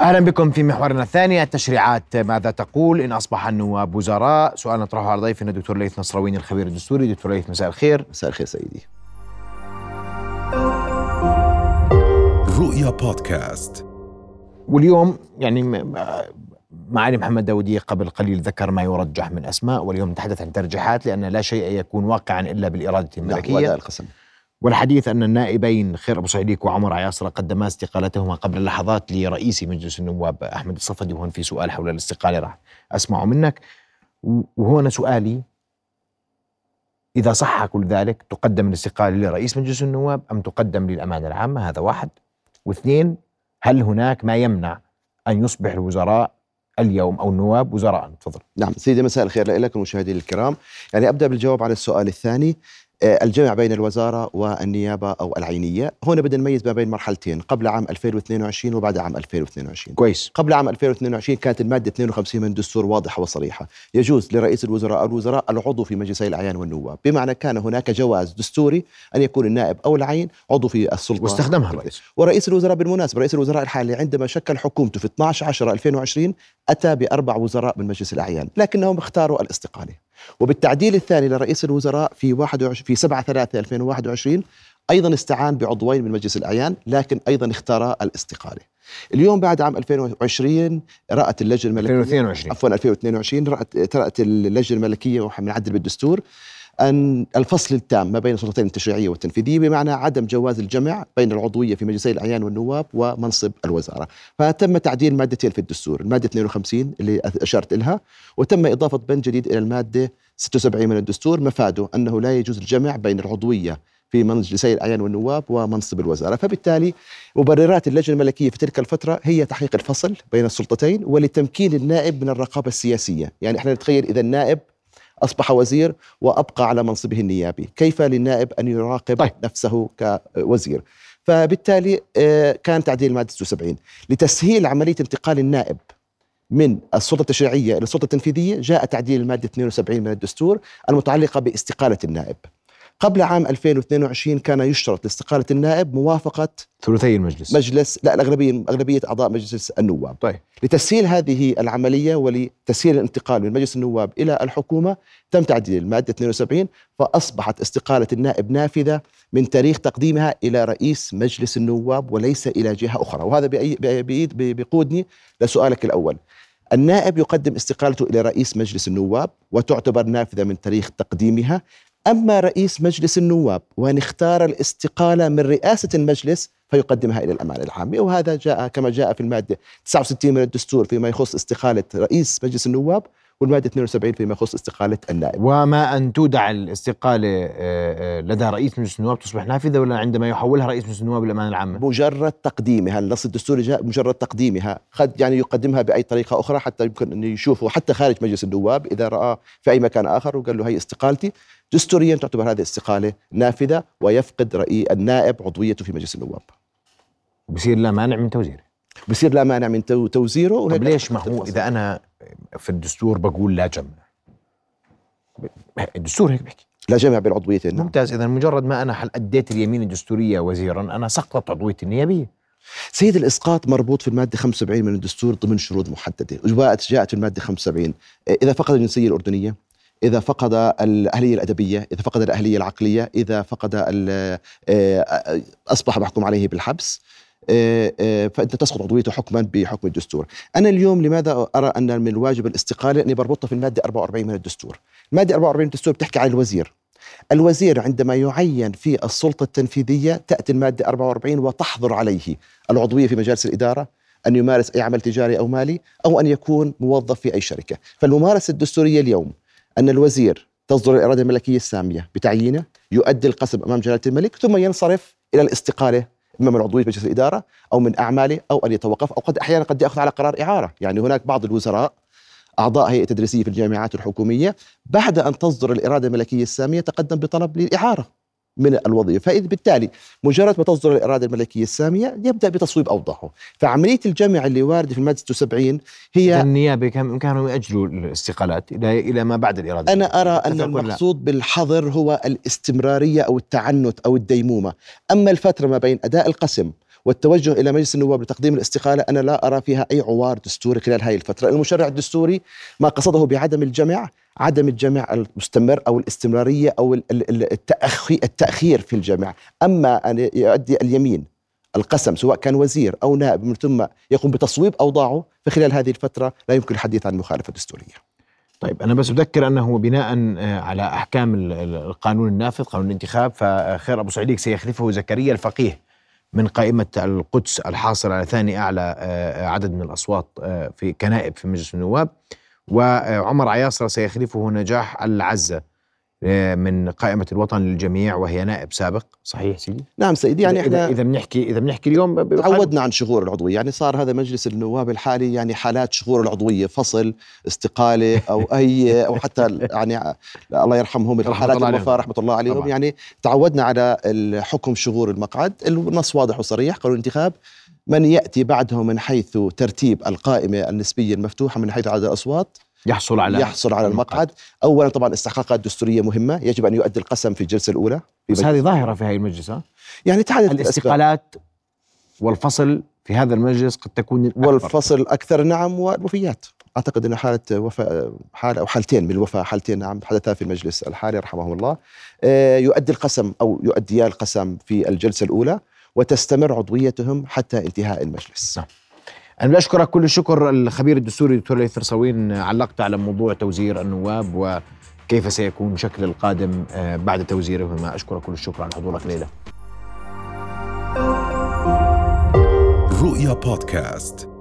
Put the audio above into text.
أهلا بكم في محورنا الثاني التشريعات ماذا تقول؟ إن أصبح النواب وزراء. سؤال نطرحه على ضيفنا الدكتور ليث نصراوين الخبير الدستوري. دكتور ليث مساء الخير. مساء الخير سيدي. رؤيا بودكاست. واليوم يعني معالي محمد داودية قبل قليل ذكر ما يرجح من أسماء واليوم نتحدث عن ترجيحات لأن لا شيء يكون واقعا إلا بالإرادة نعم الملكية. وأداء القسم. والحديث أن النائبين خير أبو صعيديك وعمر عياصرة قدما استقالتهما قبل لحظات لرئيس مجلس النواب أحمد الصفدي وهون في سؤال حول الاستقالة. راح أسمعه منك. وهنا سؤالي إذا صح كل ذلك تقدم الاستقالة لرئيس مجلس النواب أم تقدم للأمانة العامة؟ هذا واحد. واثنين هل هناك ما يمنع أن يصبح الوزراء اليوم أو النواب وزراء؟ تفضل. نعم سيدي مساء الخير لك المشاهدين الكرام. يعني أبدأ بالجواب على السؤال الثاني. الجمع بين الوزارة والنيابة أو العينية. هنا بدنا نميز ما بين مرحلتين قبل عام 2022 وبعد عام 2022 كويس. قبل عام 2022 كانت المادة 52 من الدستور واضحة وصريحة. يجوز لرئيس الوزراء أو الوزراء العضو في مجلسي الأعيان والنواب. بمعنى كان هناك جواز دستوري أن يكون النائب أو العين عضو في السلطة. واستخدمها الرئيس ورئيس الوزراء بالمناسبة رئيس الوزراء الحالي عندما شكل حكومته في 12 10 2020 أتى بأربع وزراء من مجلس الأعيان لكنهم اختاروا الاستقالة. وبالتعديل الثاني لرئيس الوزراء في 21 في 7 3 2021 أيضا استعان بعضوين من مجلس الأعيان لكن أيضا اختار الاستقالة. اليوم بعد عام 2020 رأت اللجنة الملكيه 2022 عفوا 2022 رأت رأت اللجنة الملكية وإحنا بنعدل بالدستور أن الفصل التام ما بين السلطتين التشريعية والتنفيذية بمعنى عدم جواز الجمع بين العضوية في مجلسي الأعيان والنواب ومنصب الوزارة. فتم تعديل مادتين في الدستور المادة 52 اللي أشرت لها وتم إضافة بند جديد إلى المادة 76 من الدستور مفاده أنه لا يجوز الجمع بين العضوية في مجلسي الأعيان والنواب ومنصب الوزارة. فبالتالي مبررات اللجنة الملكية في تلك الفترة هي تحقيق الفصل بين السلطتين ولتمكين النائب من الرقابة السياسية. يعني إحنا نتخيل إذا النائب أصبح وزير وأبقى على منصبه النيابي. كيف للنائب أن يراقب طيب. نفسه كوزير؟ فبالتالي آه، كان تعديل المادة 76 لتسهيل عملية انتقال النائب من السلطة التشريعية إلى السلطة التنفيذية جاء تعديل المادة 72 من الدستور المتعلقة باستقالة النائب. قبل عام 2022 كان يشترط لاستقالة النائب موافقة ثلثي المجلس. مجلس لا الأغلبية أغلبية أعضاء مجلس النواب. طيب. لتسهيل هذه العملية ولتسهيل الانتقال من مجلس النواب إلى الحكومة تم تعديل المادة 72 فأصبحت استقالة النائب نافذة من تاريخ تقديمها إلى رئيس مجلس النواب وليس إلى جهة أخرى. وهذا بأي- بأي- بيقودني لسؤالك الأول. النائب يقدم استقالته إلى رئيس مجلس النواب وتعتبر نافذة من تاريخ تقديمها. أما رئيس مجلس النواب وأن اختار الاستقالة من رئاسة المجلس فيقدمها إلى الأمانة العامة وهذا جاء كما جاء في المادة 69 من الدستور فيما يخص استقالة رئيس مجلس النواب. والمادة 72 فيما يخص استقالة النائب. وما أن تودع الاستقالة آه، آه، لدى رئيس مجلس النواب تصبح نافذة ولا عندما يحولها رئيس مجلس النواب للأمانة العامة؟ مجرد تقديمها النص الدستوري جاء مجرد تقديمها. قد يعني يقدمها بأي طريقة أخرى حتى يمكن أن يشوفوا حتى خارج مجلس النواب إذا رأى في أي مكان آخر وقال له هي استقالتي. دستوريا تعتبر هذه الاستقالة نافذة ويفقد رئي النائب عضويته في مجلس النواب. بصير لا مانع من توزيره بصير لا مانع من تو- توزيره طب ليش ما هو. إذا أنا في الدستور بقول لا جمع. الدستور هيك بيحكي. لا جمع بين العضويتين نعم. ممتاز. إذا مجرد ما أنا حل أديت اليمين الدستورية وزيرا أنا سقطت عضويتي النيابية. سيد الإسقاط مربوط في المادة 75 من الدستور ضمن شروط محددة. وجاءت جاءت في المادة 75 إذا فقد الجنسية الأردنية إذا فقد الأهلية الأدبية إذا فقد الأهلية العقلية إذا فقد آه، أصبح محكوم عليه بالحبس. فأنت تسقط عضويته حكما بحكم الدستور. أنا اليوم لماذا أرى أن من الواجب الاستقالة أني بربطها في المادة 44 من الدستور. المادة 44 من الدستور بتحكي عن الوزير. الوزير عندما يعين في السلطة التنفيذية تأتي المادة 44 وتحظر عليه العضوية في مجالس الإدارة أن يمارس أي عمل تجاري أو مالي أو أن يكون موظف في أي شركة، فالممارسة الدستورية اليوم أن الوزير تصدر الإرادة الملكية السامية بتعيينه، يؤدي القسم أمام جلالة الملك ثم ينصرف إلى الاستقالة اما من عضوية مجلس الإدارة أو من أعماله أو أن يتوقف أو قد أحيانا قد يأخذ على قرار إعارة، يعني هناك بعض الوزراء أعضاء هيئة تدريسيه في الجامعات الحكومية بعد أن تصدر الإرادة الملكية السامية تقدم بطلب للاعاره من الوظيفة، فاذا بالتالي مجرد ما تصدر الإرادة الملكية السامية يبدأ بتصويب أوضاعه، فعملية الجمع اللي وارده في المادة 76 هي النيابة كان بامكانهم يأجلوا الاستقالات إلى إلى ما بعد الإرادة؟ أنا أرى أن؟ المقصود بالحظر هو الاستمرارية أو التعنت أو الديمومة. أما الفترة ما بين أداء القسم والتوجه إلى مجلس النواب لتقديم الاستقالة أنا لا أرى فيها أي عوار دستوري خلال هذه الفترة، المشرع الدستوري ما قصده بعدم الجمع عدم الجمع المستمر أو الاستمرارية أو التأخير في الجمع، أما أن يؤدي اليمين القسم سواء كان وزير أو نائب من ثم يقوم بتصويب أوضاعه فخلال هذه الفترة لا يمكن الحديث عن مخالفة دستورية. طيب أنا بس بذكر أنه بناء آه، على أحكام القانون النافذ قانون الانتخاب فخير أبو سعيديك سيخلفه زكريا الفقيه من قائمة القدس الحاصل على ثاني أعلى آه، عدد من الأصوات آه، في كنائب في مجلس النواب وعمر عياصرة سيخلفه نجاح العزة آه، من قائمة الوطن للجميع وهي نائب سابق صحيح سيدي؟ نعم سيدي يعني إحنا اذا بنحكي إذا بنحكي اليوم تعودنا عن شغور العضوية يعني صار هذا مجلس النواب الحالي يعني حالات شغور العضوية فصل استقالة أو أي أو حتى يعني الله يرحمهم حالات الوفاة رحمة الله عليهم طبعا. يعني تعودنا على الحكم شغور المقعد النص واضح وصريح قانون الانتخاب من يأتي بعده من حيث ترتيب القائمة النسبية المفتوحة من حيث عدد الأصوات يحصل على يحصل على المقعد اولا طبعا استحقاقات دستورية مهمة يجب أن يؤدي القسم في الجلسة الأولى. بس هذه ظاهرة في هذه المجلس يعني تعدد الاستقالات والفصل في هذا المجلس قد تكون الأكبر. والفصل أكثر نعم والوفيات. أعتقد أن حالة وفاة حالة أو حالتين من الوفاة حالتين نعم حدثا في المجلس الحالي رحمه الله. آه، يؤدي القسم أو يؤديا القسم في الجلسة الأولى. وتستمر عضويتهم حتى انتهاء المجلس. نعم. أنا بشكرك كل الشكر الخبير الدستوري الدكتور ليث صوين علقت على موضوع توزير النواب وكيف سيكون شكل القادم آه، بعد توزيرهما. أشكرك كل الشكر على حضورك ليلة. رؤيا بودكاست.